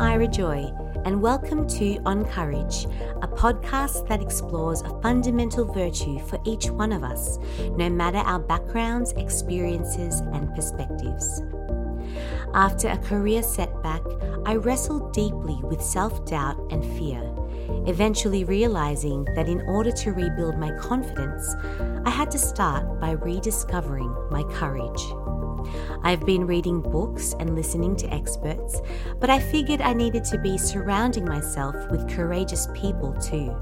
Ira Joy, and welcome to On Courage, a podcast that explores a fundamental virtue for each one of us, no matter our backgrounds, experiences, and perspectives. After a career setback, I wrestled deeply with self doubt and fear, eventually realizing that in order to rebuild my confidence, I had to start by rediscovering my courage. I've been reading books and listening to experts, but I figured I needed to be surrounding myself with courageous people too.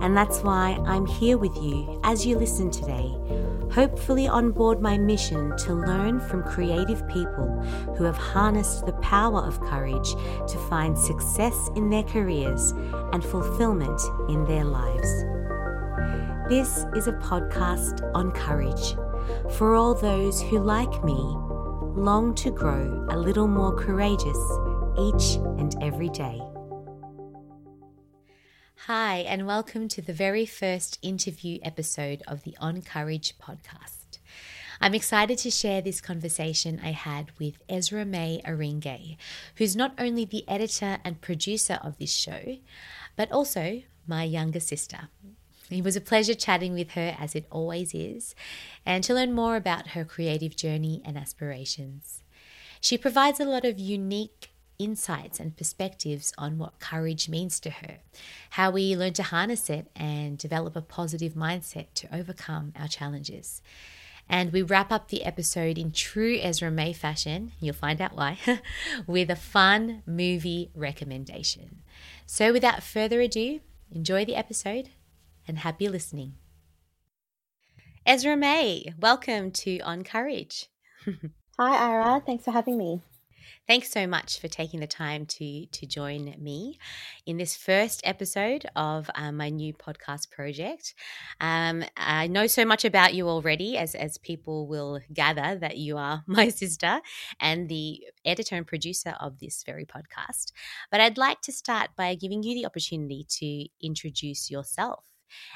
And that's why I'm here with you as you listen today, hopefully on board my mission to learn from creative people who have harnessed the power of courage to find success in their careers and fulfillment in their lives. This is a podcast on courage for all those who, like me, long to grow a little more courageous each and every day. Hi, and welcome to the very first interview episode of the On Courage podcast. I'm excited to share this conversation I had with Ezra May Aringay, who's not only the editor and producer of this show, but also my younger sister. It was a pleasure chatting with her, as it always is, and to learn more about her creative journey and aspirations. She provides a lot of unique insights and perspectives on what courage means to her, how we learn to harness it and develop a positive mindset to overcome our challenges. And we wrap up the episode in true Ezra May fashion, you'll find out why, with a fun movie recommendation. So without further ado, enjoy the episode and happy listening. Ezra May, welcome to On Courage. Hi, Ira. Thanks for having me. Thanks so much for taking the time to to join me in this first episode of um, my new podcast project. Um, I know so much about you already, as as people will gather that you are my sister and the editor and producer of this very podcast. But I'd like to start by giving you the opportunity to introduce yourself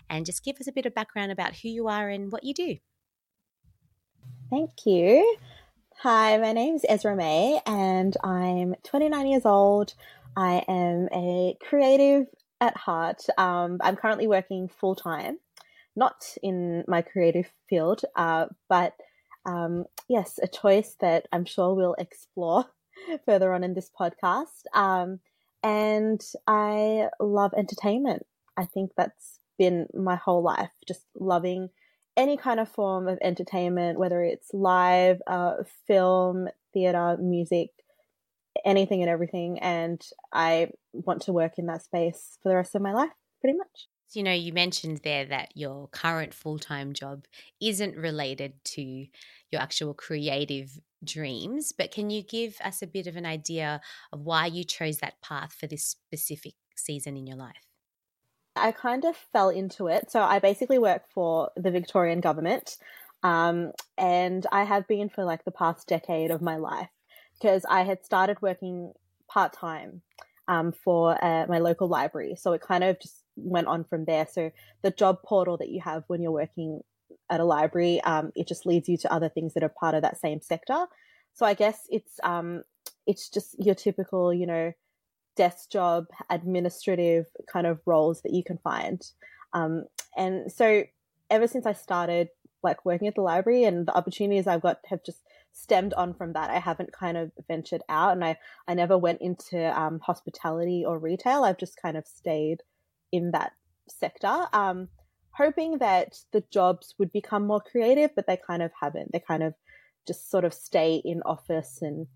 and just give us a bit of background about who you are and what you do. Thank you. Hi, my name is Ezra May, and I'm 29 years old. I am a creative at heart. Um, I'm currently working full time, not in my creative field, uh, but um, yes, a choice that I'm sure we'll explore further on in this podcast. Um, and I love entertainment. I think that's been my whole life, just loving any kind of form of entertainment, whether it's live, uh, film, theater, music, anything and everything. And I want to work in that space for the rest of my life, pretty much. You know, you mentioned there that your current full time job isn't related to your actual creative dreams, but can you give us a bit of an idea of why you chose that path for this specific season in your life? I kind of fell into it. So I basically work for the Victorian government. Um, and I have been for like the past decade of my life because I had started working part time um, for uh, my local library. So it kind of just went on from there. So the job portal that you have when you're working at a library, um, it just leads you to other things that are part of that same sector. So I guess it's um, it's just your typical, you know, desk job, administrative kind of roles that you can find. Um, and so ever since I started like working at the library and the opportunities I've got have just stemmed on from that. I haven't kind of ventured out and I, I never went into um, hospitality or retail. I've just kind of stayed in that sector, um, hoping that the jobs would become more creative, but they kind of haven't. They kind of just sort of stay in office and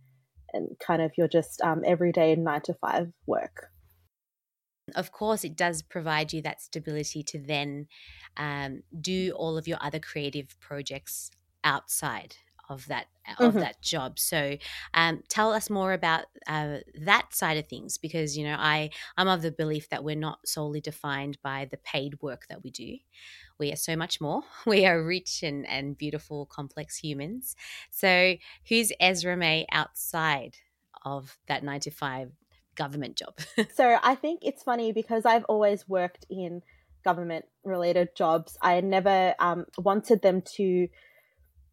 and kind of your just um, everyday nine to five work. Of course, it does provide you that stability to then um, do all of your other creative projects outside of that of mm-hmm. that job. So, um, tell us more about uh, that side of things because you know I I'm of the belief that we're not solely defined by the paid work that we do. We are so much more. We are rich and, and beautiful, complex humans. So, who's Ezra May outside of that nine to five government job? so, I think it's funny because I've always worked in government related jobs. I never um, wanted them to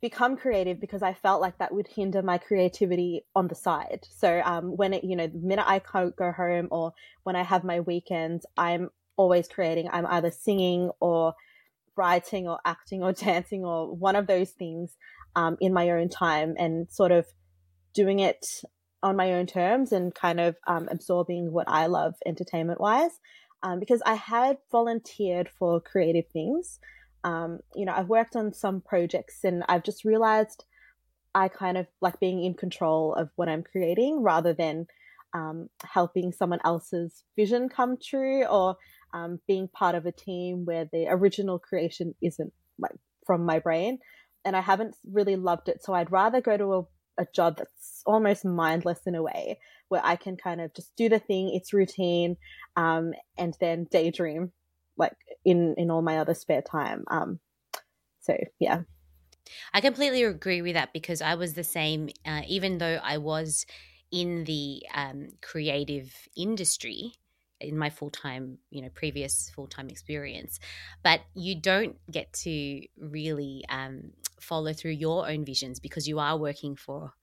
become creative because I felt like that would hinder my creativity on the side. So um, when it, you know, the minute I can't go home or when I have my weekends, I'm always creating. I'm either singing or writing or acting or dancing or one of those things um, in my own time and sort of doing it on my own terms and kind of um, absorbing what I love entertainment wise. Um, because I had volunteered for creative things. Um, you know, I've worked on some projects and I've just realized I kind of like being in control of what I'm creating rather than um, helping someone else's vision come true or um, being part of a team where the original creation isn't like from my brain. And I haven't really loved it. So I'd rather go to a, a job that's almost mindless in a way where I can kind of just do the thing, it's routine, um, and then daydream like in in all my other spare time. Um, so yeah. I completely agree with that because I was the same. Uh, even though I was in the um, creative industry in my full time, you know, previous full time experience, but you don't get to really um, follow through your own visions because you are working for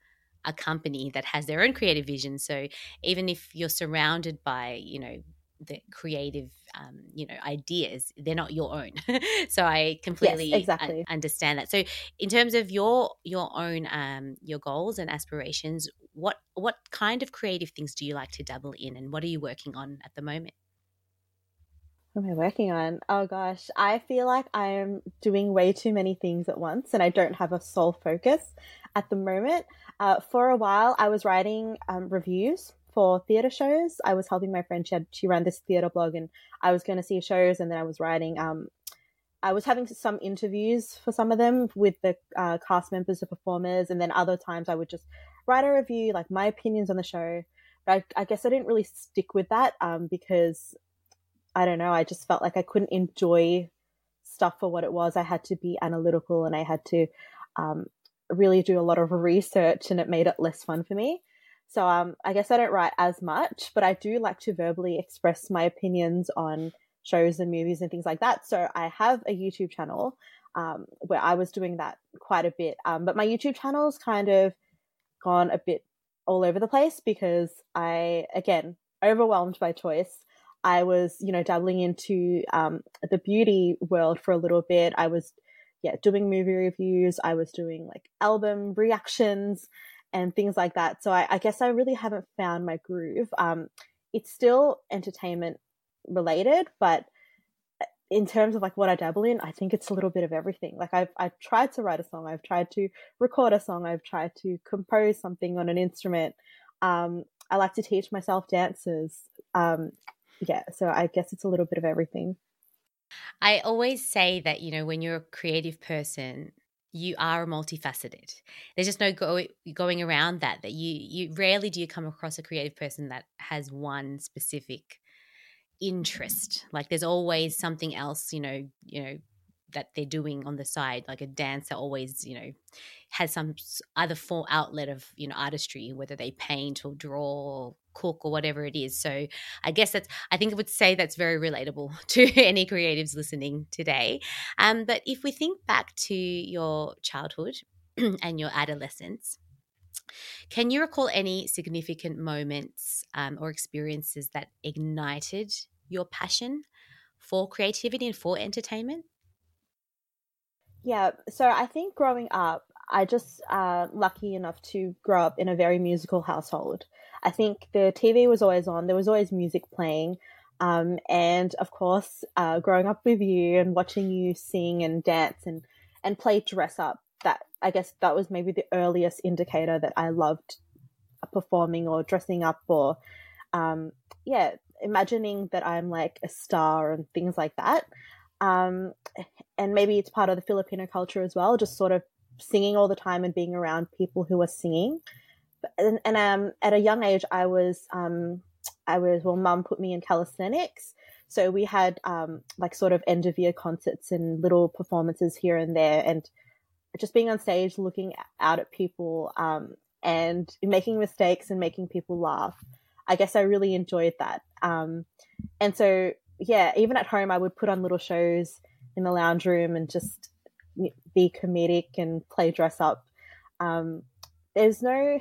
a company that has their own creative vision. So even if you're surrounded by, you know, the creative um, you know ideas they're not your own so i completely yes, exactly. understand that so in terms of your your own um, your goals and aspirations what what kind of creative things do you like to dabble in and what are you working on at the moment what am I working on? Oh gosh, I feel like I am doing way too many things at once and I don't have a sole focus at the moment. Uh, for a while, I was writing um, reviews for theater shows. I was helping my friend. She had she ran this theater blog, and I was going to see shows, and then I was writing. Um, I was having some interviews for some of them with the uh, cast members, the performers, and then other times I would just write a review, like my opinions on the show. But I, I guess I didn't really stick with that um, because I don't know. I just felt like I couldn't enjoy stuff for what it was. I had to be analytical, and I had to um, really do a lot of research, and it made it less fun for me. So um, I guess I don't write as much, but I do like to verbally express my opinions on shows and movies and things like that. So I have a YouTube channel um, where I was doing that quite a bit. Um, but my YouTube channel's kind of gone a bit all over the place because I, again, overwhelmed by choice. I was, you know, dabbling into um, the beauty world for a little bit. I was, yeah, doing movie reviews. I was doing like album reactions and things like that. So I, I guess I really haven't found my groove. Um, it's still entertainment related, but uh, in terms of like what I dabble in, I think it's a little bit of everything. Like I've I've tried to write a song, I've tried to record a song, I've tried to compose something on an instrument. Um, I like to teach myself dances. Um, yeah, so I guess it's a little bit of everything. I always say that, you know, when you're a creative person, you are multifaceted. There's just no go, going around that. That you you rarely do you come across a creative person that has one specific interest. Like there's always something else, you know, you know, that they're doing on the side. Like a dancer always, you know, has some other form outlet of you know artistry, whether they paint or draw or cook or whatever it is. So I guess that's I think I would say that's very relatable to any creatives listening today. Um, but if we think back to your childhood and your adolescence. Can you recall any significant moments um, or experiences that ignited your passion for creativity and for entertainment? Yeah, so I think growing up, I just uh, lucky enough to grow up in a very musical household. I think the TV was always on. There was always music playing. Um, and of course, uh, growing up with you and watching you sing and dance and, and play dress up, that I guess that was maybe the earliest indicator that I loved performing or dressing up or, um, yeah, imagining that I'm like a star and things like that. Um, and maybe it's part of the Filipino culture as well, just sort of singing all the time and being around people who are singing. And, and um, at a young age, I was, um, I was, well, mum put me in calisthenics. So we had um, like sort of end of year concerts and little performances here and there. And just being on stage, looking out at people um, and making mistakes and making people laugh. I guess I really enjoyed that. Um, and so, yeah, even at home, I would put on little shows in the lounge room and just be comedic and play dress up. Um, there's no,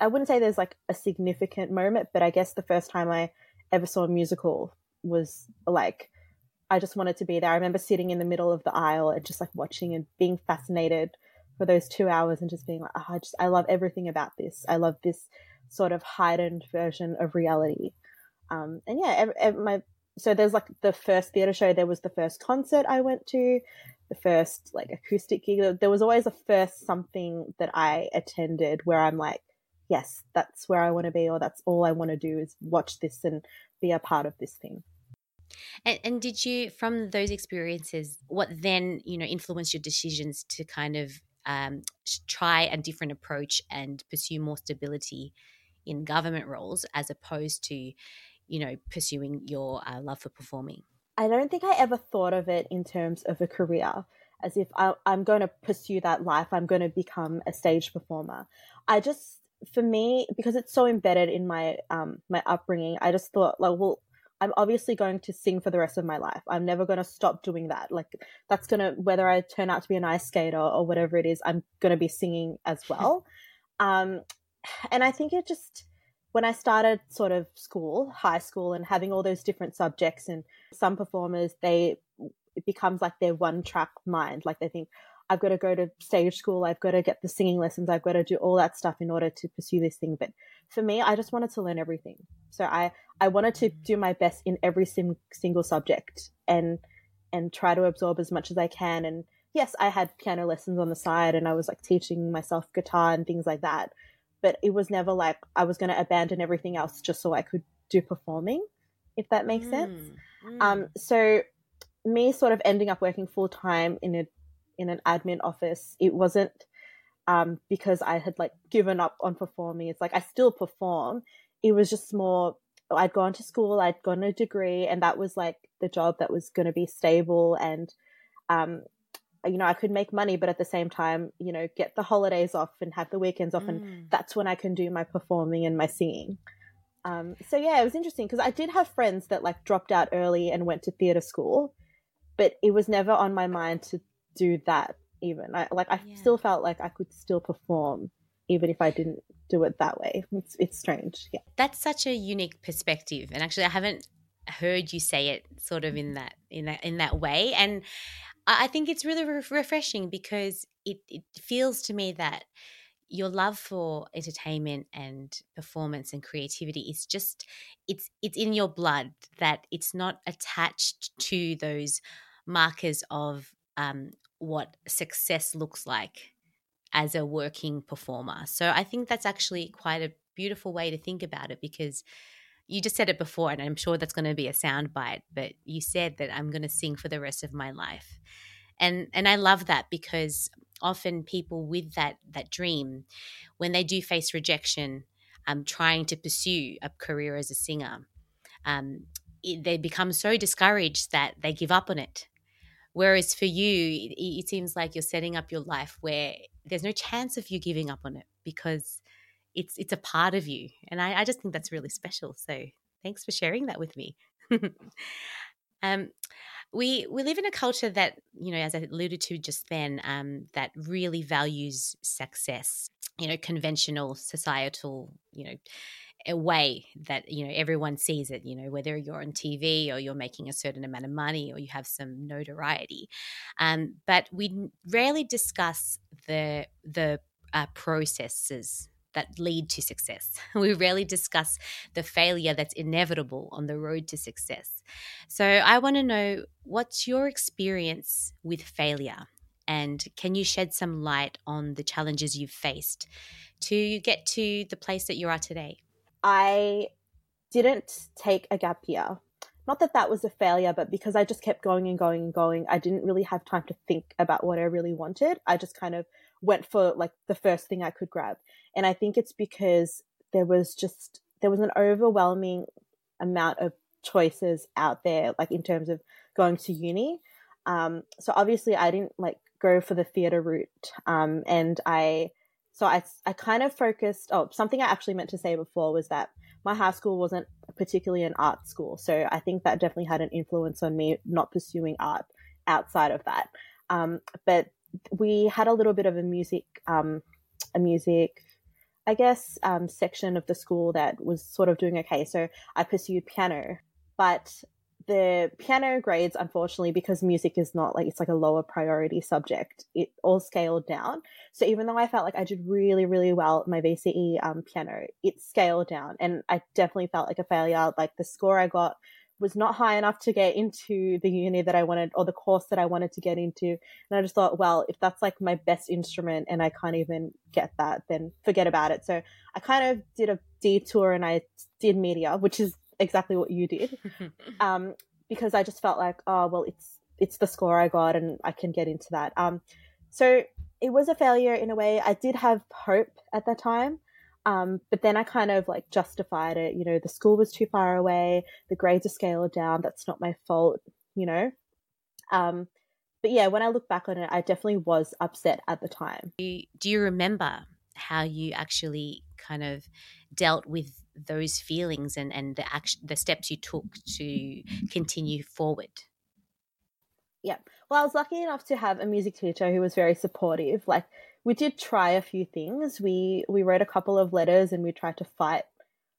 I wouldn't say there's like a significant moment, but I guess the first time I ever saw a musical was like, I just wanted to be there. I remember sitting in the middle of the aisle and just like watching and being fascinated for those two hours and just being like, oh, I just, I love everything about this. I love this sort of heightened version of reality. Um, and yeah, my, so there's like the first theater show, there was the first concert I went to, the first like acoustic gig. There was always a first something that I attended where I'm like, yes, that's where I want to be, or that's all I want to do is watch this and be a part of this thing. And, and, did you, from those experiences, what then you know influenced your decisions to kind of um, try a different approach and pursue more stability in government roles as opposed to, you know, pursuing your uh, love for performing? I don't think I ever thought of it in terms of a career, as if I, I'm going to pursue that life. I'm going to become a stage performer. I just, for me, because it's so embedded in my um my upbringing, I just thought like, well, I'm obviously going to sing for the rest of my life. I'm never going to stop doing that. Like that's going to whether I turn out to be an ice skater or whatever it is, I'm going to be singing as well. um, and I think it just when I started sort of school, high school, and having all those different subjects, and some performers they it becomes like their one track mind. Like they think, I've got to go to stage school, I've got to get the singing lessons, I've got to do all that stuff in order to pursue this thing. But for me, I just wanted to learn everything. So I, I wanted to do my best in every sim- single subject and and try to absorb as much as I can. And yes, I had piano lessons on the side and I was like teaching myself guitar and things like that. But it was never like I was going to abandon everything else just so I could do performing, if that makes mm, sense. Mm. Um, so me sort of ending up working full time in a in an admin office, it wasn't um, because I had like given up on performing. It's like I still perform. It was just more I'd gone to school, I'd gotten a degree, and that was like the job that was going to be stable and, um, you know, I could make money, but at the same time, you know, get the holidays off and have the weekends off, mm. and that's when I can do my performing and my singing. Um, so yeah, it was interesting because I did have friends that like dropped out early and went to theatre school, but it was never on my mind to do that even. I, like I yeah. still felt like I could still perform even if I didn't do it that way. It's it's strange. Yeah. That's such a unique perspective. And actually I haven't heard you say it sort of in mm-hmm. that in that in that way and I think it's really re- refreshing because it, it feels to me that your love for entertainment and performance and creativity is just it's it's in your blood that it's not attached to those markers of um, what success looks like as a working performer. So I think that's actually quite a beautiful way to think about it because you just said it before, and I'm sure that's going to be a soundbite, but you said that I'm going to sing for the rest of my life. And and I love that because often people with that that dream, when they do face rejection, um, trying to pursue a career as a singer, um, it, they become so discouraged that they give up on it Whereas for you, it, seems like you're setting up your life where there's no chance of you giving up on it because it's it's a part of you. And I, I just think that's really special. So thanks for sharing that with me. um, we we live in a culture that you know, as I alluded to just then, um, that really values success. You know, conventional societal, you know, a way that you know everyone sees it you know whether you're on tv or you're making a certain amount of money or you have some notoriety um, but we rarely discuss the the uh, processes that lead to success. We rarely discuss the failure that's inevitable on the road to success. So, I want to know what's your experience with failure? And can you shed some light on the challenges you've faced to get to the place that you are today? I didn't take a gap year. Not that that was a failure, but because I just kept going and going and going, I didn't really have time to think about what I really wanted. I just kind of went for like the first thing I could grab. And I think it's because there was just, there was an overwhelming amount of choices out there, like in terms of going to uni. Um, so obviously I didn't like go for the theater route. Um, and I, so I, I kind of focused, oh, something I actually meant to say before was that my high school wasn't particularly an art school. So I think that definitely had an influence on me not pursuing art outside of that. Um, but we had a little bit of a music, um, a music, I guess, um, section of the school that was sort of doing okay. So I pursued piano, but the piano grades, unfortunately, because music is not like it's like a lower priority subject, it all scaled down. So even though I felt like I did really, really well at my VCE um, piano, it scaled down, and I definitely felt like a failure. Like the score I got was not high enough to get into the uni that I wanted or the course that I wanted to get into. And I just thought, well, if that's like my best instrument and I can't even get that, then forget about it. So I kind of did a detour and I did media, which is exactly what you did. um, because I just felt like, oh, well, it's, it's the score I got and I can get into that. Um, so it was a failure in a way. I did have hope at that time. Um, but then I kind of like justified it. You know, the school was too far away. The grades are scaled down. That's not my fault, you know? Um, but yeah, when I look back on it, I definitely was upset at the time. Do you, do you remember how you actually kind of dealt with those feelings and, and the action, the steps you took to continue forward? Yeah. Well, I was lucky enough to have a music teacher who was very supportive. Like we did try a few things. We we wrote a couple of letters and we tried to fight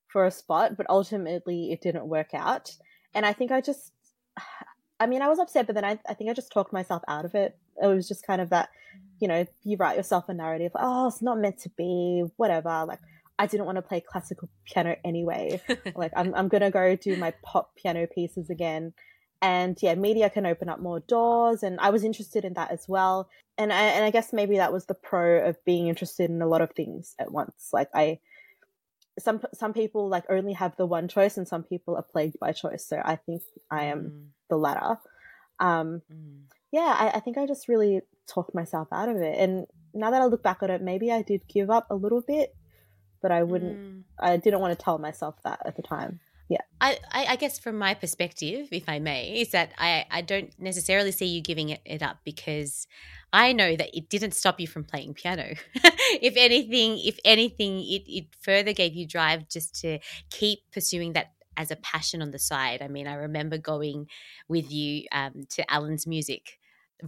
for a spot, but ultimately it didn't work out. And I think I just I mean, I was upset, but then I, I think I just talked myself out of it. It was just kind of that, you know, you write yourself a narrative, oh, it's not meant to be, whatever. Like, I didn't want to play classical piano anyway. like, I'm, I'm going to go do my pop piano pieces again and yeah media can open up more doors and i was interested in that as well and I, and I guess maybe that was the pro of being interested in a lot of things at once like i some some people like only have the one choice and some people are plagued by choice so i think i am mm. the latter um mm. yeah I, I think i just really talked myself out of it and now that i look back on it maybe i did give up a little bit but i wouldn't mm. i didn't want to tell myself that at the time yeah. I, I, guess from my perspective, if I may, is that I, I don't necessarily see you giving it, it up because I know that it didn't stop you from playing piano. if anything, if anything, it, it further gave you drive just to keep pursuing that as a passion on the side. I mean, I remember going with you um, to Allan's music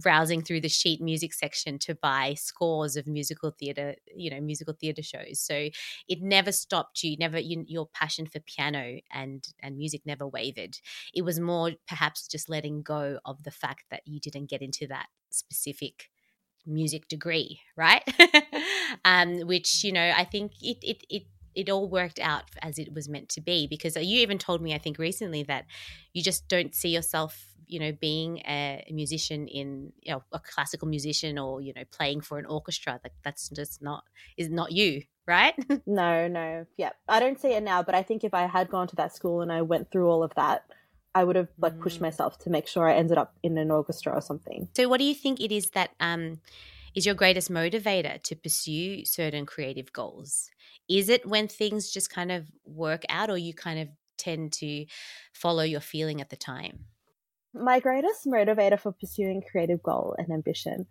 browsing through the sheet music section to buy scores of musical theater, you know, musical theater shows. So it never stopped you. Never you, your passion for piano and and music never wavered. It was more perhaps just letting go of the fact that you didn't get into that specific music degree, right? um, which you know, I think it it it it all worked out as it was meant to be because you even told me i think recently that you just don't see yourself you know being a musician in you know a classical musician or you know playing for an orchestra like that's just not is not you right? No no. Yeah. I don't see it now but i think if i had gone to that school and i went through all of that i would have like pushed mm. myself to make sure i ended up in an orchestra or something. So what do you think it is that um is your greatest motivator to pursue certain creative goals? Is it when things just kind of work out or you kind of tend to follow your feeling at the time my greatest motivator for pursuing creative goal and ambition.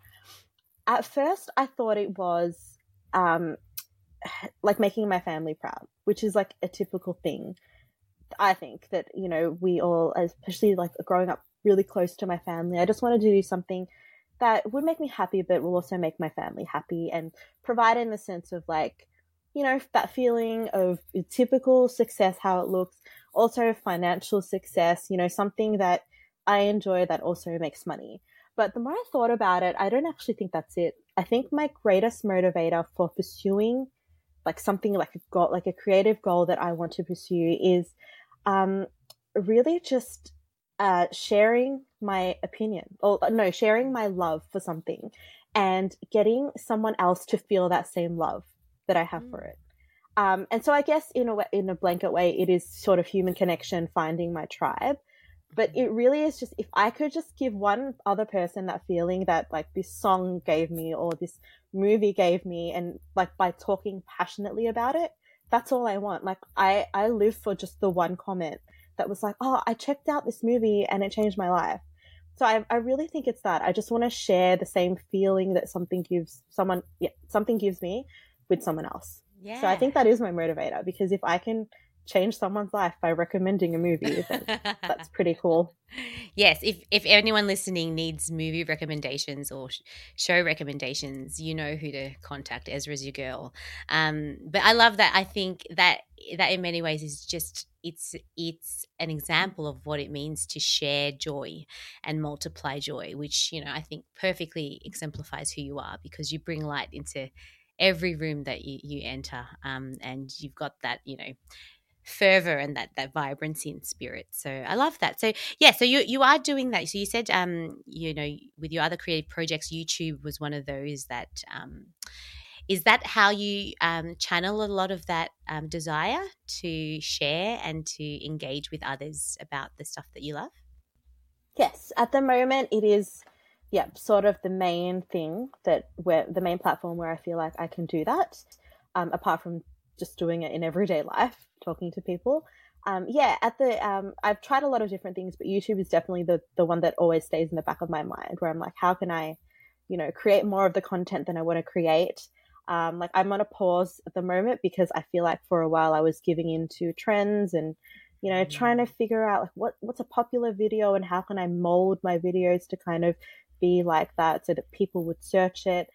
At first, I thought it was um, like making my family proud, which is like a typical thing. I think that you know we all, especially like growing up really close to my family, I just wanted to do something that would make me happy, but will also make my family happy and provide in the sense of like, you know, that feeling of typical success, how it looks, also financial success, you know, something that I enjoy that also makes money. But the more I thought about it, I don't actually think that's it. I think my greatest motivator for pursuing like something like a goal, like a creative goal that I want to pursue is um, really just uh, sharing my opinion or uh, no, sharing my love for something and getting someone else to feel that same love that I have mm. for it. Um, and so I guess in a way, in a blanket way, it is sort of human connection, finding my tribe but it really is just if I could just give one other person that feeling that like this song gave me or this movie gave me and like by talking passionately about it, that's all I want. Like I I live for just the one comment that was like, "Oh, I checked out this movie and it changed my life." So I I really think it's that. I just want to share the same feeling that something gives someone yeah, something gives me with someone else. Yeah. So I think that is my motivator because if I can change someone's life by recommending a movie. that's pretty cool. yes, if if anyone listening needs movie recommendations or show recommendations, you know who to contact. Ezra's your girl. Um, but I love that. I think that that in many ways is just it's it's an example of what it means to share joy and multiply joy, which you know I think perfectly exemplifies who you are because you bring light into every room that you, you enter um, and you've got that you know fervor and that that vibrancy in spirit. So I love that. So yeah, so you you are doing that. So you said um you know with your other creative projects, YouTube was one of those that um is that how you um, channel a lot of that um, desire to share and to engage with others about the stuff that you love? Yes, at the moment it is, yeah, sort of the main thing that where the main platform where I feel like I can do that. Um, apart from just doing it in everyday life, talking to people. Um, yeah, at the um, I've tried a lot of different things, but YouTube is definitely the the one that always stays in the back of my mind, where I'm like, how can I, you know, create more of the content than I want to create. Um, like I'm on a pause at the moment because I feel like for a while I was giving into trends and you know trying to figure out like what what's a popular video and how can I mold my videos to kind of be like that so that people would search it.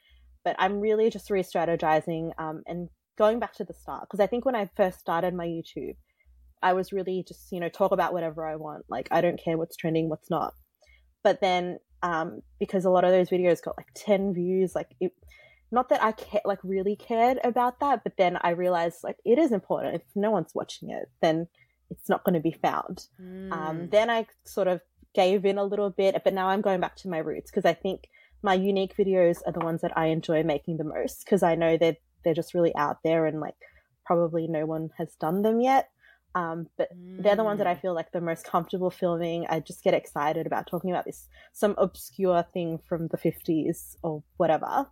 But I'm really just re-strategizing um, and going back to the start, because I think when I first started my YouTube, I was really just, you know, talk about whatever I want. Like, I don't care what's trending, what's not. But then, um, because a lot of those videos got like 10 views, like, it, not that I ca- like really cared about that, but then I realized like it is important. If no one's watching it, then it's not going to be found. Mm. Um, then I sort of gave in a little bit, but now I'm going back to my roots because I think my unique videos are the ones that I enjoy making the most because I know that they're just really out there and like probably no one has done them yet. Um, but mm. they're the ones that I mm. feel like the most comfortable filming. I just get excited about talking about this some obscure thing from the fifties or whatever.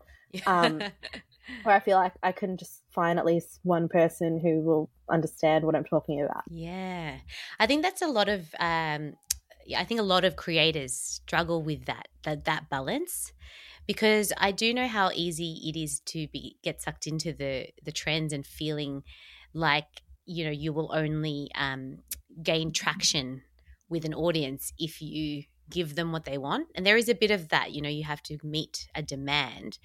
Um, where I feel like I can just find at least one person who will understand what I'm talking about. Yeah, I think that's a lot of. Um, I think a lot of creators struggle with that that that balance because I do know how easy it is to be get sucked into the the trends and feeling like you know you will only um, gain traction with an audience if you give them what they want and there is a bit of that you know you have to meet a demand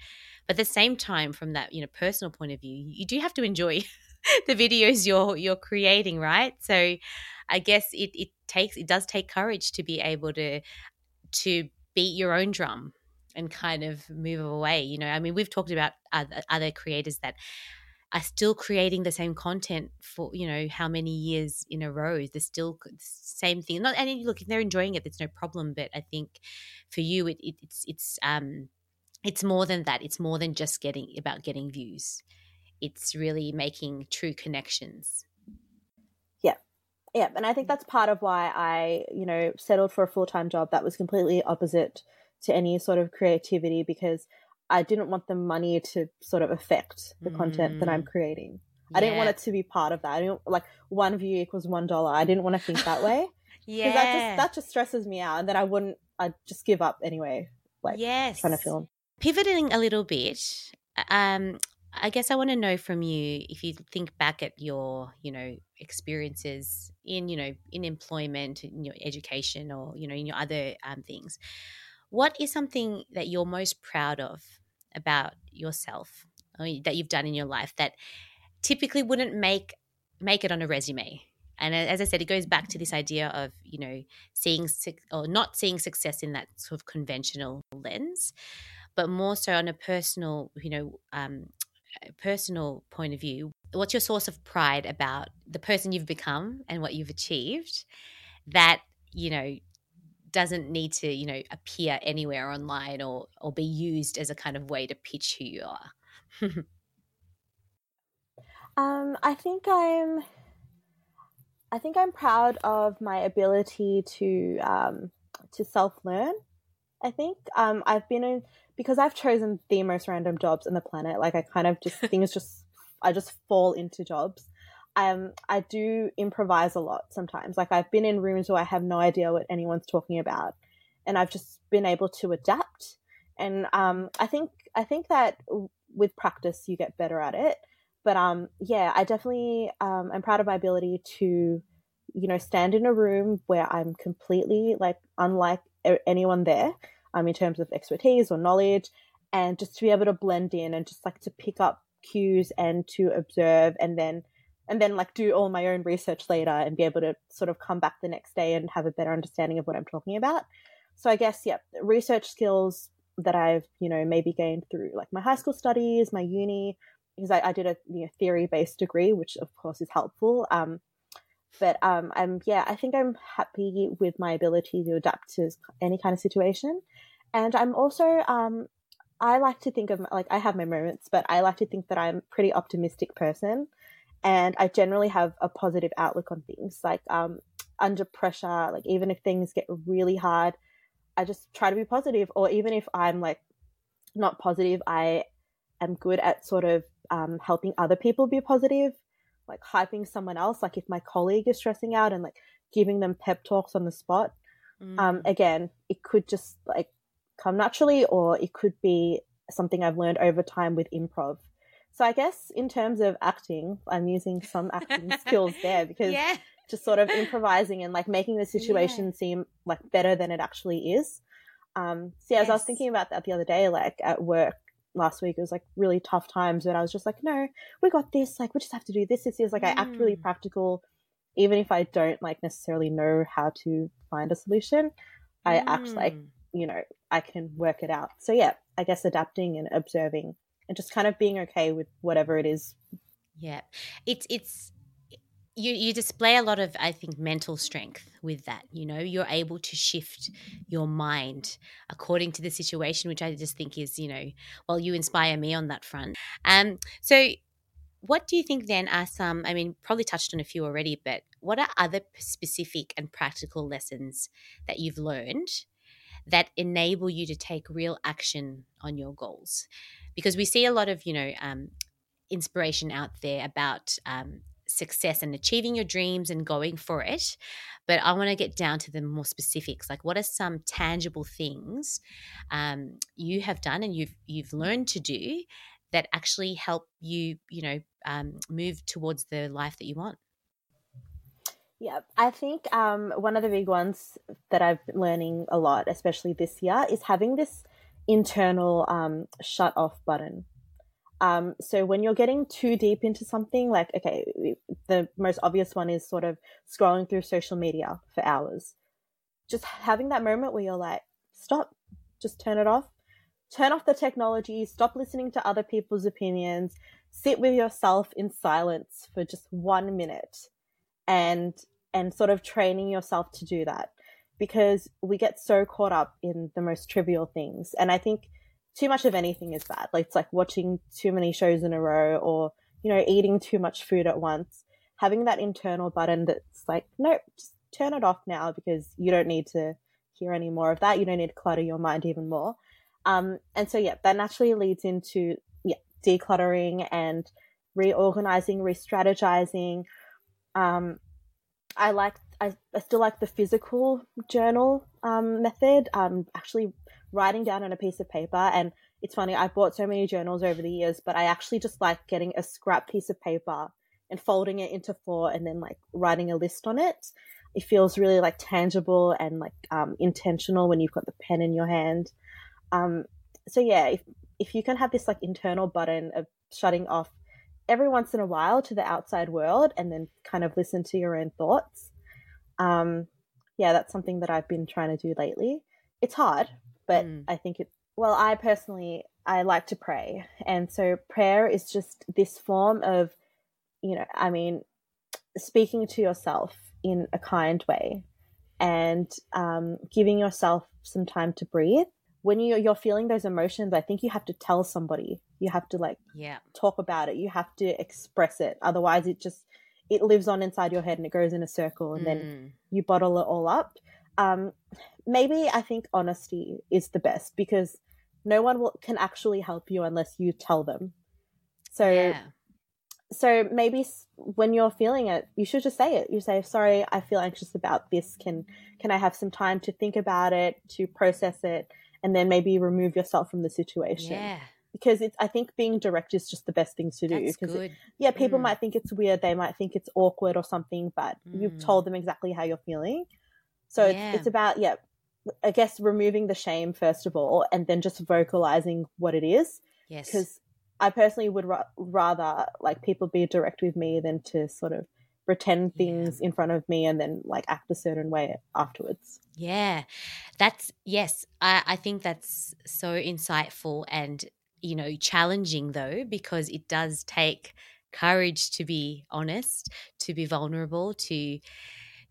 but at the same time from that you know personal point of view you do have to enjoy the videos you're you're creating right? So i guess it it takes it does take courage to be able to to beat your own drum and kind of move away. You know, I mean, we've talked about other, other creators that are still creating the same content for you know how many years in a row. They're still same thing. Not and look, if they're enjoying it, there's no problem. But I think for you, it, it, it's it's um it's more than that. It's more than just getting about getting views. It's really making true connections. Yeah. Yeah, and I think that's part of why I, you know, settled for a full time job that was completely opposite to any sort of creativity because I didn't want the money to sort of affect the mm. content that I'm mm. creating. Yeah. I didn't want it to be part of that. I didn't like one view equals one dollar. I didn't want to think that way. yeah, that just that just stresses me out, and then I wouldn't. I'd just give up anyway. Like yes, trying to film. Pivoting a little bit, um, I guess I want to know from you if you think back at your, you know, experiences in, you know, in employment, in your education, or you know, in your other um, things. What is something that you're most proud of about yourself that you've done in your life that typically wouldn't make make it on a resume? And as I said, it goes back to this idea of you know seeing or not seeing success in that sort of conventional lens, but more so on a personal, you know, um, personal point of view. What's your source of pride about the person you've become and what you've achieved? That you know doesn't need to you know appear anywhere online or or be used as a kind of way to pitch who you are. Um i think i'm i think i'm proud of my ability to um to self learn i think. Um i've been in because i've chosen the most random jobs on the planet like i kind of just things just i just fall into jobs um, I do improvise a lot sometimes. Like I've been in rooms where I have no idea what anyone's talking about, and I've just been able to adapt. And um, I think I think that with practice you get better at it. But um, yeah, I definitely um, I'm proud of my ability to you know, stand in a room where I'm completely like unlike anyone there, um, in terms of expertise or knowledge, and just to be able to blend in and just like to pick up cues and to observe and then and then like do all my own research later and be able to sort of come back the next day and have a better understanding of what I'm talking about. So I guess yeah, research skills that I've you know maybe gained through like my high school studies, my uni, because I, I did a you know, theory based degree, which of course is helpful. Um, but um, I'm yeah, I think I'm happy with my ability to adapt to any kind of situation, and I'm also um, I like to think of like I have my moments, but I like to think that I'm a pretty optimistic person, and I generally have a positive outlook on things. Like um, under pressure, like even if things get really hard, I just try to be positive, or even if I'm like not positive, I am good at sort of um, helping other people be positive, like hyping someone else. Like if my colleague is stressing out and like giving them pep talks on the spot. Um, mm. Um, again, it could just like come naturally, or it could be something I've learned over time with improv. So I guess in terms of acting, I'm using some acting skills there because yeah. just sort of improvising and like making the situation yeah. seem like better than it actually is. Um, so yeah, yes. as I was thinking about that the other day, like at work last week, it was like really tough times, but I was just like, no, we got this. Like we just have to do this. This is like mm. I act really mm. practical, even if I don't like necessarily know how to find a solution. I mm. act like you know I can work it out. So yeah, I guess adapting and observing and just kind of being okay with whatever it is. Yeah. It's it's you you display a lot of I think mental strength with that. You know, you're able to shift your mind according to the situation, which I just think is, you know, well, you inspire me on that front. Um so what do you think then are some i mean probably touched on a few already but what are other specific and practical lessons that you've learned that enable you to take real action on your goals. Because we see a lot of you know um, inspiration out there about um, success and achieving your dreams and going for it. But i want to get down to the more specifics like what are some tangible things um, you have done and you've you've learned to do that actually help you you know um, move towards the life that you want yeah, I think um, one of the big ones that I've been learning a lot, especially this year, is having this internal um, shut off button. Um, so when you're getting too deep into something, like, okay, the most obvious one is sort of scrolling through social media for hours. Just having that moment where you're like, stop, just turn it off. Turn off the technology, stop listening to other people's opinions, sit with yourself in silence for just one minute and and sort of training yourself to do that because we get so caught up in the most trivial things. And I think too much of anything is bad. Like it's like watching too many shows in a row or, you know, eating too much food at once. Having that internal button that's like, nope, just turn it off now because you don't need to hear any more of that. You don't need to clutter your mind even more. Um, and so, yeah, that naturally leads into yeah, decluttering and reorganizing, re strategizing. Um, I like I, I still like the physical journal um, method. Um, actually writing down on a piece of paper, and it's funny. I bought so many journals over the years, but I actually just like getting a scrap piece of paper and folding it into four, and then like writing a list on it. It feels really like tangible and like um, intentional when you've got the pen in your hand. Um, so yeah, if if you can have this like internal button of shutting off every once in a while to the outside world and then kind of listen to your own thoughts. Um, yeah, that's something that I've been trying to do lately. It's hard, but mm. I think it, well, I personally, I like to pray. And so prayer is just this form of, you know, I mean, speaking to yourself in a kind way and um, giving yourself some time to breathe when you you're feeling those emotions, I think you have to tell somebody. You have to like yeah talk about it. You have to express it. Otherwise, it just it lives on inside your head and it goes in a circle, and mm. then you bottle it all up. Um, maybe I think honesty is the best because no one will, can actually help you unless you tell them. So. Yeah. So maybe when you're feeling it, you should just say it. You say, "Sorry, I feel anxious about this. Can can I have some time to think about it, to process it, and then maybe remove yourself from the situation. Yeah. Because it's I think being direct is just the best thing to do. That's because good. yeah, people Mm. might think it's weird, they might think it's awkward or something, but you've Mm. told them exactly how you're feeling. So Yeah. it's, it's about yeah, I guess removing the shame first of all, and then just vocalizing what it is. Yes. Because I personally would ra- rather like people be direct with me than to sort of pretend Yeah. things in front of me and then like act a certain way afterwards. Yeah, that's yes. I, I think that's so insightful and you know challenging though because it does take courage to be honest, to be vulnerable, to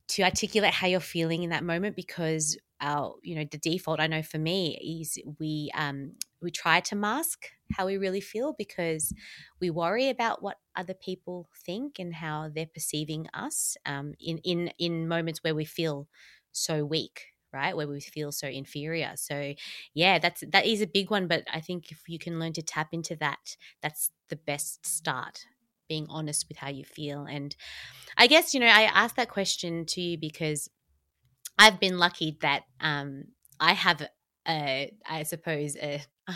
to articulate how you're feeling in that moment because our you know the default I know for me is we um we try to mask how we really feel because we worry about what other people think and how they're perceiving us um, in in in moments where we feel so weak right where we feel so inferior. So yeah that's that is a big one but i think if you can learn to tap into that that's the best start being honest with how you feel. And i guess you know i asked that question to you because i've been lucky that um i have a i suppose a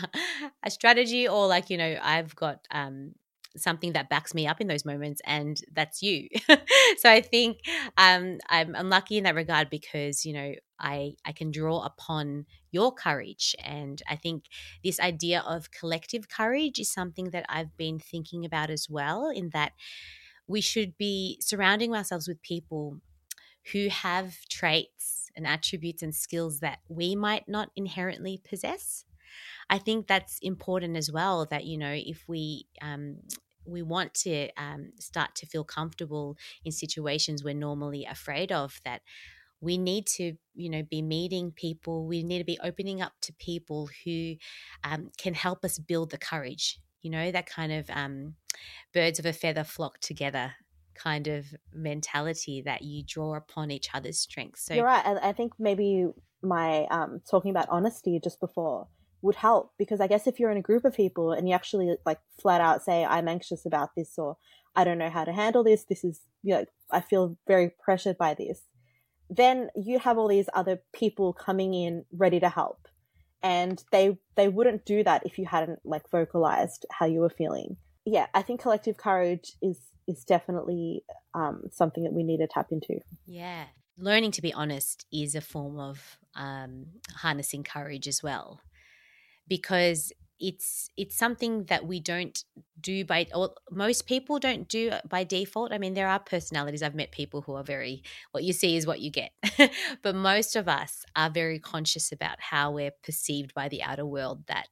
a strategy or like you know i've got um something that backs me up in those moments and that's you. So i think um I'm, I'm lucky in that regard because you know i i can draw upon your courage and i think this idea of collective courage is something that i've been thinking about as well in that we should be surrounding ourselves with people who have traits and attributes and skills that we might not inherently possess I think that's important as well. That you know, if we um, we want to um, start to feel comfortable in situations we're normally afraid of, that we need to you know be meeting people. We need to be opening up to people who um, can help us build the courage. You know, that kind of um, birds of a feather flock together kind of mentality that you draw upon each other's strengths. So You're right. I think maybe my um, talking about honesty just before would help because I guess if you're in a group of people and you actually like flat out say, I'm anxious about this or I don't know how to handle this, this is, you know, I feel very pressured by this, then you have all these other people coming in ready to help. And they they wouldn't do that if you hadn't like vocalized how you were feeling. Yeah, I think collective courage is is definitely um, something that we need to tap into. Yeah. Learning to be honest is a form of um, harnessing courage as well, because it's it's something that we don't do by or most people don't do by default. I mean, there are personalities. I've met people who are very what you see is what you get, but most of us are very conscious about how we're perceived by the outer world. That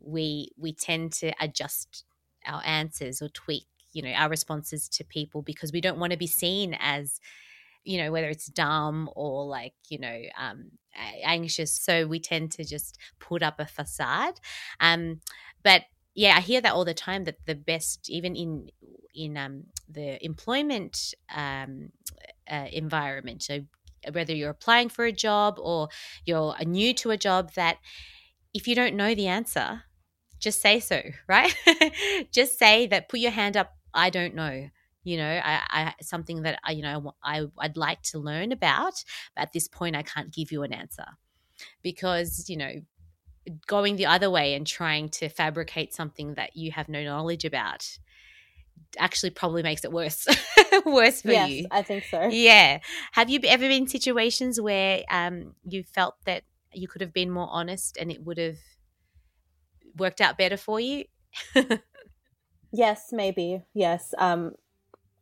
we we tend to adjust our answers or tweak you know our responses to people because we don't want to be seen as you know whether it's dumb or like you know um, anxious so we tend to just put up a facade um, but yeah i hear that all the time that the best even in in um, the employment um, uh, environment so whether you're applying for a job or you're new to a job that if you don't know the answer just say so right? Just say that put your hand up i don't know you know I, I something that I, you know I, i'd like to learn about but at this point i can't give you an answer because you know going the other way and trying to fabricate something that you have no knowledge about actually probably makes it worse worse for yes, you I think so. yeah have you ever been in situations where um, you felt that you could have been more honest and it would have worked out better for you Yes, maybe. Yes. Um,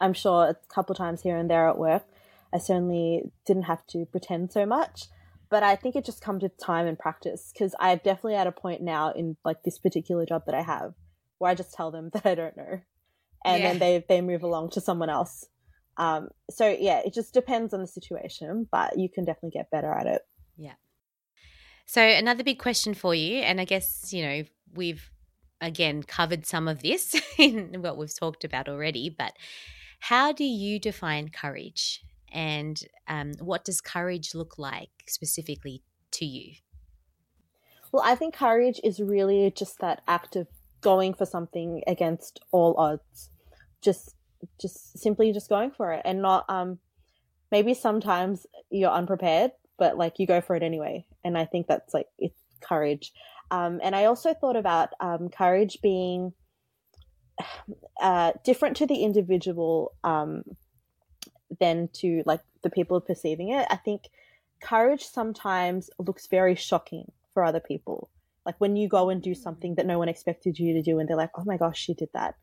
I'm sure a couple times here and there at work, I certainly didn't have to pretend so much. But I think it just comes with time and practice because I'm definitely at a point now in like this particular job that I have where I just tell them that I don't know, and Yeah. then they they move along to someone else. Um, so yeah, it just depends on the situation, but you can definitely get better at it. Yeah. So, another big question for you, and I guess, you know, we've again covered some of this in what we've talked about already, but how do you define courage? And um, what does courage look like specifically to you? Well, I think courage is really just that act of going for something against all odds. Just just simply just going for it and not um maybe sometimes you're unprepared, but like you go for it anyway. And I think that's like it's courage. Um, and I also thought about um, courage being uh, different to the individual um, than to like the people perceiving it. I think courage sometimes looks very shocking for other people. Like when you go and do something that no one expected you to do, and they're like, "Oh my gosh, she did that."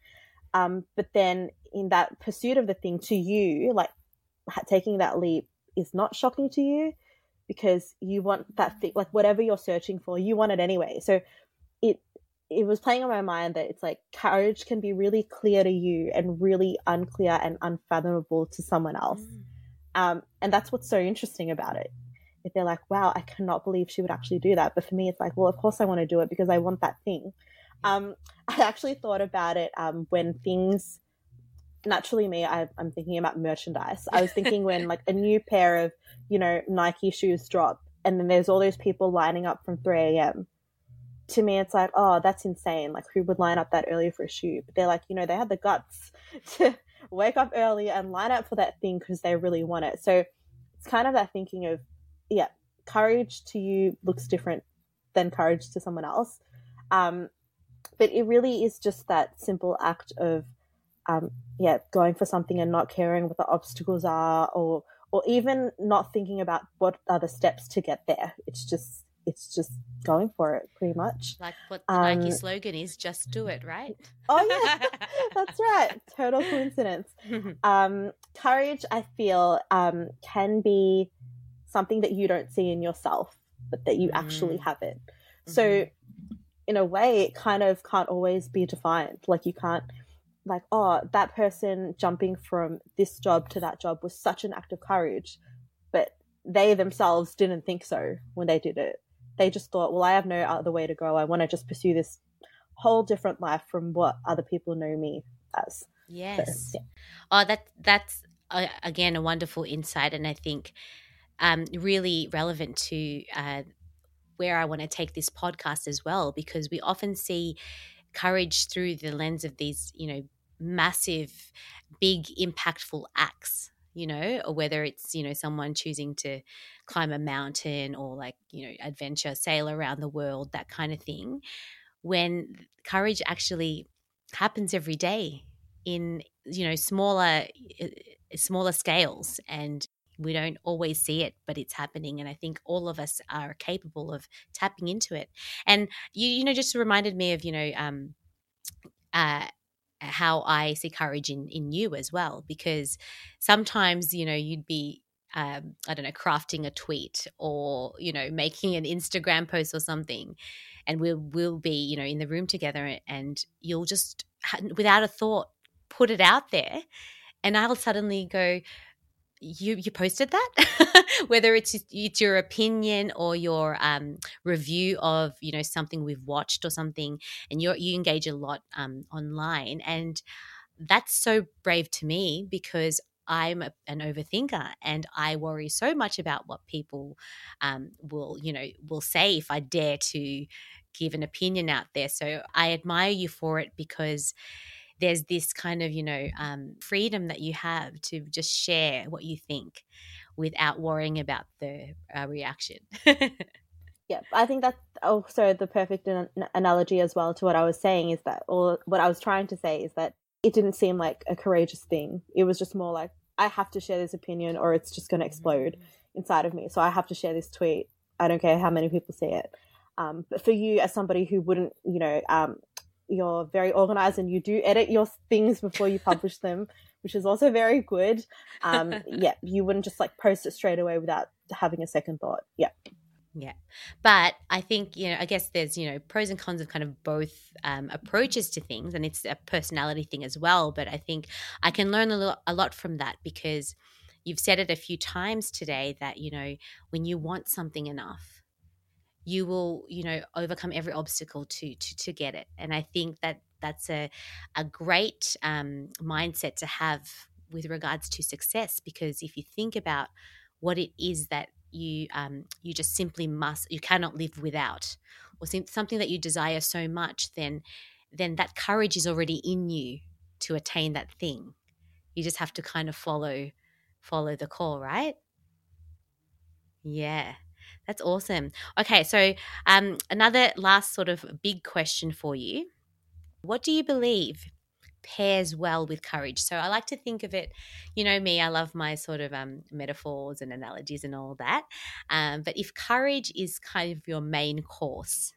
Um, but then in that pursuit of the thing, to you, like taking that leap is not shocking to you because you want that thing, like whatever you're searching for, you want it anyway. So it was playing on my mind that it's like courage can be really clear to you and really unclear and unfathomable to someone else. Mm. Um, and that's what's so interesting about it. If they're like, wow, I cannot believe she would actually do that. But for me, it's like, well, of course I want to do it because I want that thing. Um, I actually thought about it um, when things, naturally me, I, I'm thinking about merchandise. I was thinking when like a new pair of, you know, Nike shoes drop and then there's all those people lining up from 3 a.m to me it's like oh that's insane. Like who would line up that early for a shoot? But they're like you know they had the guts to wake up early and line up for that thing because they really want it. So it's kind of that thinking of yeah courage to you looks different than courage to someone else. Um, but it really is just that simple act of um, yeah going for something and not caring what the obstacles are or or even not thinking about what are the steps to get there. It's just it's just going for it pretty much. Like what the um, Nike slogan is, just do it, right? Oh yeah, that's right. Total coincidence. um, courage, I feel, um, can be something that you don't see in yourself, but that you mm. actually have it. Mm-hmm. So, in a way, it kind of can't always be defined. Like you can't, like, oh, that person jumping from this job to that job was such an act of courage, but they themselves didn't think so when they did it they just thought, well, I have no other way to go. I want to just pursue this whole different life from what other people know me as. Yes. So, yeah. Oh, that that's uh, again a wonderful insight, and I think um, really relevant to uh, where I want to take this podcast as well, because we often see courage through the lens of these, you know, massive, big, impactful acts you know, or whether it's, you know, someone choosing to climb a mountain or like, you know, adventure, sail around the world, that kind of thing. When courage actually happens every day in, you know, smaller, eh, smaller scales and we don't always see it but it's happening and i think all of us are capable of tapping into it and you you know just reminded me of you know um uh how I see courage in in you as well. Because sometimes, you know, you'd be um, I don't know, crafting a tweet or you know, making an Instagram post or something, and we'll we'll be you know in the room together, and you'll just without a thought put it out there, and I'll suddenly go, you you posted that whether it's it's your opinion or your um, review of you know something we've watched or something and you you engage a lot um, online and that's so brave to me because I'm a, an overthinker and I worry so much about what people um, will, you know, will say if I dare to give an opinion out there. So I admire you for it because there's this kind of you know um, freedom that you have to just share what you think without worrying about the uh, reaction. Yeah i think that's also the perfect an- analogy as well to what i was saying is that or what i was trying to say is that it didn't seem like a courageous thing. It was just more like i have to share this opinion or it's just going to explode mm-hmm. inside of me so i have to share this tweet. I don't care how many people see it. Um, but for you as somebody who wouldn't you know um, you're very organized and you do edit your things before you publish them, which is also very good. Um, yeah, you wouldn't just like post it straight away without having a second thought. Yeah. Yeah. But I think, you know, I guess there's, you know, pros and cons of kind of both um, approaches to things and it's a personality thing as well. But I think I can learn a, lot, a lot from that because you've said it a few times today that, you know, when you want something enough, you will you know overcome every obstacle to to to get it. And i think that that's a a great um, mindset to have with regards to success because if you think about what it is that you um, you just simply must you cannot live without or something that you desire so much then then that courage is already in you to attain that thing. You just have to kind of follow follow the call right? Yeah That's awesome. Okay, so um, another last sort of big question for you. What do you believe pairs well with courage? So I like to think of it, you know me, I love my sort of um, metaphors and analogies and all that. Um, but if courage is kind of your main course,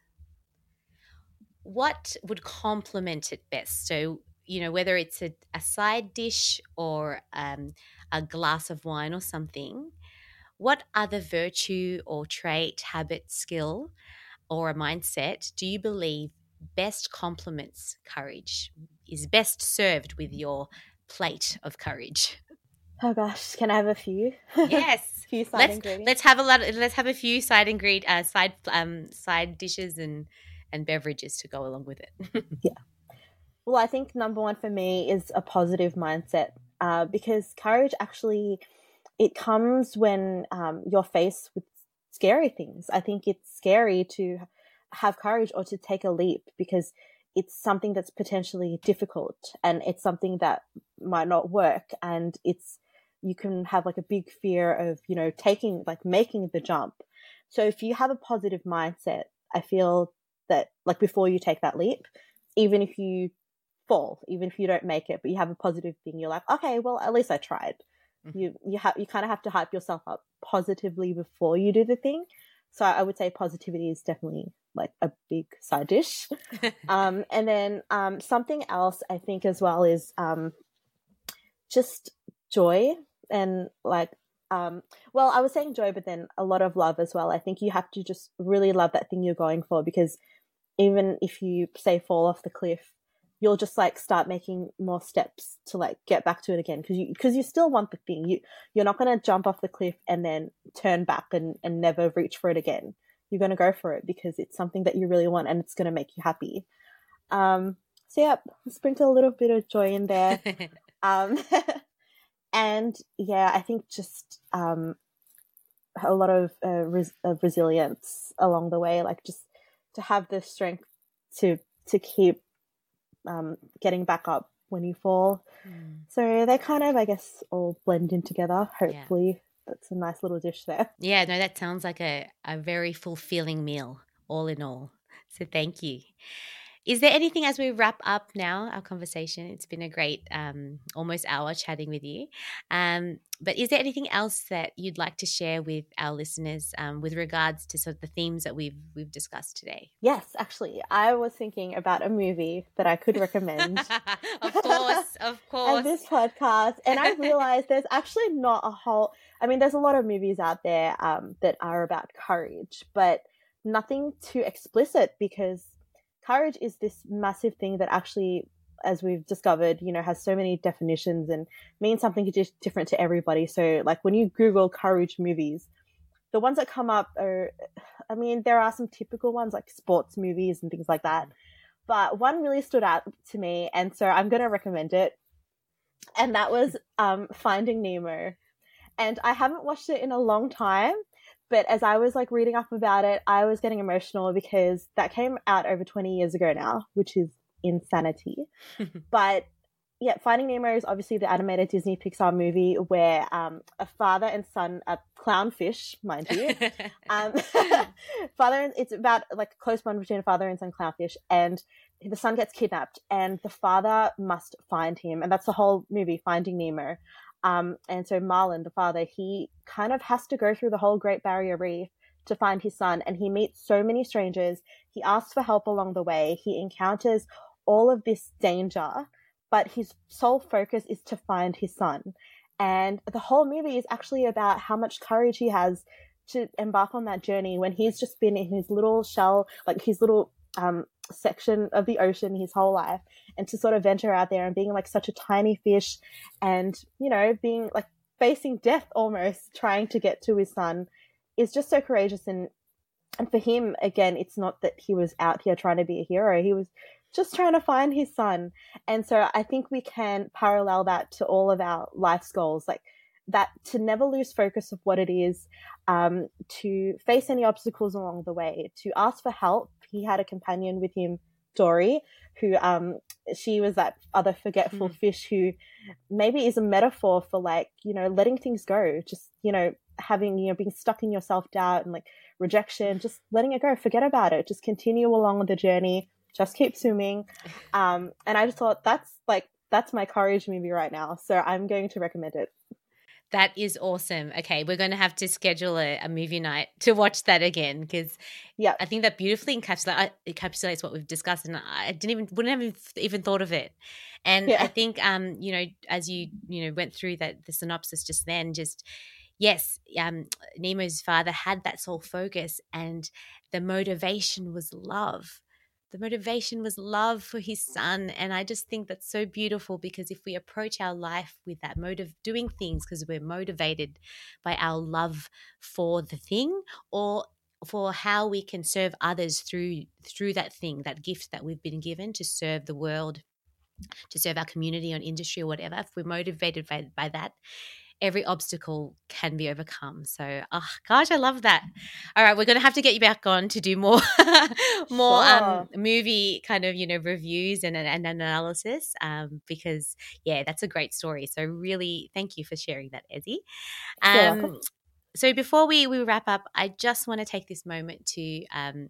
what would complement it best? So, you know, whether it's a, a side dish or um, a glass of wine or something, what other virtue or trait, habit, skill, or a mindset do you believe best complements courage, is best served with your plate of courage? Oh gosh, can I have a few? Yes, few side let's ingredients. let's have a lot. Let's have a few side ingred uh, side um side dishes and and beverages to go along with it. Yeah. Well, I think number one for me is a positive mindset uh, because courage actually it comes when um, you're faced with scary things. I think it's scary to have courage or to take a leap because it's something that's potentially difficult and it's something that might not work. And it's you can have like a big fear of you know taking like making the jump. So if you have a positive mindset i feel that like before you take that leap even if you fall even if you don't make it but you have a positive thing you're like okay well at least i tried Mhm. you you have you kind of have to hype yourself up positively before you do the thing so i would say positivity is definitely like a big side dish um, and then um, something else I think as well is um, just joy and like um, well I was saying joy, but then a lot of love as well. I think you have to just really love that thing you're going for because even if you say fall off the cliff, you'll just like start making more steps to like get back to it again because you because you still want the thing. You you're not gonna jump off the cliff and then turn back and and never reach for it again you're going to go for it because it's something that you really want and it's going to make you happy. Um, so yeah, sprinkle a little bit of joy in there. Um, and yeah, I think just um, a lot of, uh, res- of resilience along the way, like just to have the strength to to keep um, getting back up when you fall. Mm. So they kind of, I guess, all blend in together. Hopefully, that's a nice little dish there. Yeah, no, that sounds like a, a very fulfilling meal, all in all. So thank you. Is there anything as we wrap up now our conversation? It's been a great um, almost hour chatting with you. Um, but is there anything else that you'd like to share with our listeners um, with regards to sort of the themes that we've we've discussed today? Yes, actually, I was thinking about a movie that I could recommend. of course, of course. on course. this podcast, and I realized there's actually not a whole. I mean, there's a lot of movies out there um, that are about courage, but nothing too explicit because courage is this massive thing that actually, as we've discovered, you know, has so many definitions and means something di- different to everybody. So, like when you Google courage movies, the ones that come up are, I mean, there are some typical ones like sports movies and things like that. But one really stood out to me, and so I'm going to recommend it. And that was um, Finding Nemo. And I haven't watched it in a long time, but as I was like reading up about it, I was getting emotional because that came out over 20 years ago now, which is insanity. but yeah, Finding Nemo is obviously the animated Disney Pixar movie where um, a father and son, a clownfish, mind you, um, father, and it's about like a close bond between a father and son clownfish, and the son gets kidnapped, and the father must find him, and that's the whole movie, Finding Nemo. Um, and so Marlin, the father, he kind of has to go through the whole Great Barrier Reef to find his son, and he meets so many strangers. He asks for help along the way. He encounters all of this danger, but his sole focus is to find his son. And the whole movie is actually about how much courage he has to embark on that journey when he's just been in his little shell, like his little um, section of the ocean his whole life, and to sort of venture out there and being like such a tiny fish and, you know, being like facing death almost, trying to get to his son is just so courageous. And, and for him, again, it's not that he was out here trying to be a hero. He was just trying to find his son. And so I think we can parallel that to all of our life's goals, like that to never lose focus of what it is, um, to face any obstacles along the way, to ask for help. He had a companion with him, Dory, who um, she was that other forgetful Mm. fish who maybe is a metaphor for like, you know, letting things go, just, you know, having you know being stuck in your self doubt and like rejection, just letting it go, forget about it, just continue along the journey, just keep swimming. Um, and I just thought that's like that's my courage movie right now, so I'm going to recommend it. That is awesome. Okay, we're going to have to schedule a, a movie night to watch that again because yeah, I think that beautifully encapsulates, encapsulates what we've discussed, and I didn't even wouldn't have even thought of it. And yeah. I think, um, you know, as you you know went through that the synopsis just then, just yes, um, Nemo's father had that sole focus, and the motivation was love the motivation was love for his son and i just think that's so beautiful because if we approach our life with that motive doing things because we're motivated by our love for the thing or for how we can serve others through through that thing that gift that we've been given to serve the world to serve our community or industry or whatever if we're motivated by, by that every obstacle can be overcome. So, oh gosh, I love that. All right, we're going to have to get you back on to do more, more um, sure. um, movie kind of you know reviews and and analysis um, because yeah, that's a great story. So really, thank you for sharing that, Ezzy. Um, so before we we wrap up, I just want to take this moment to um,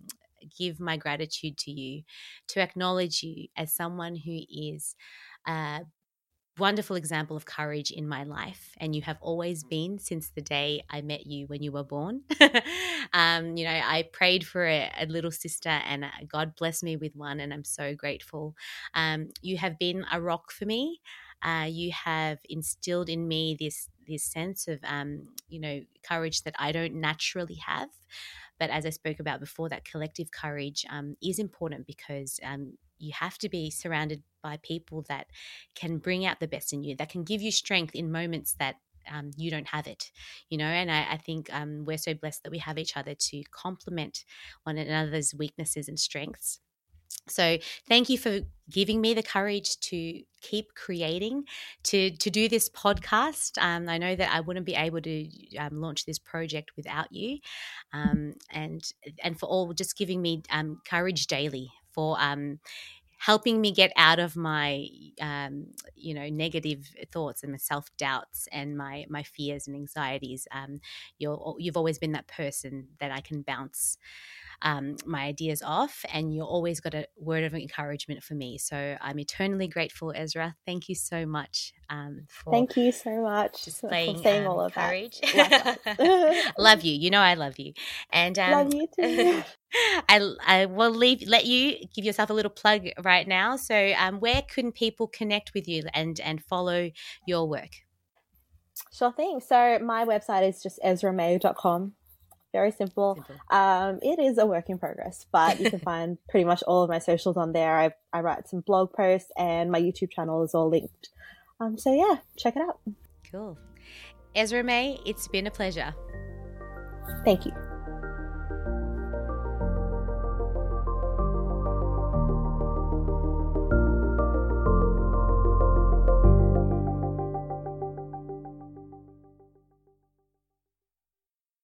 give my gratitude to you, to acknowledge you as someone who is. Uh, wonderful example of courage in my life, and you have always been since the day I met you when you were born. um, you know, I prayed for a, a, little sister, and uh, God blessed me with one, and I'm so grateful. Um, you have been a rock for me. Uh, you have instilled in me this this sense of um, you know courage that I don't naturally have. But as I spoke about before, that collective courage um, is important because um, you have to be surrounded by people that can bring out the best in you, that can give you strength in moments that um, you don't have it, you know. And I, I think um, we're so blessed that we have each other to complement one another's weaknesses and strengths. So thank you for giving me the courage to keep creating, to to do this podcast. Um, I know that I wouldn't be able to um, launch this project without you, um, and and for all just giving me um, courage daily for um, helping me get out of my um, you know negative thoughts and my self doubts and my my fears and anxieties. Um, you're you've always been that person that I can bounce um, my ideas off and you're always got a word of encouragement for me so I'm eternally grateful Ezra thank you so much um, thank you so much displaying for saying um, all of courage that love you you know I love you and love you too I, I will leave let you give yourself a little plug right now. So, um, where can people connect with you and and follow your work? Sure thing. So, my website is just ezramayo.com. Very simple. simple. Um, it is a work in progress, but you can find pretty much all of my socials on there. I, I write some blog posts, and my YouTube channel is all linked. Um, so yeah, check it out. Cool. Ezra May, it's been a pleasure. Thank you.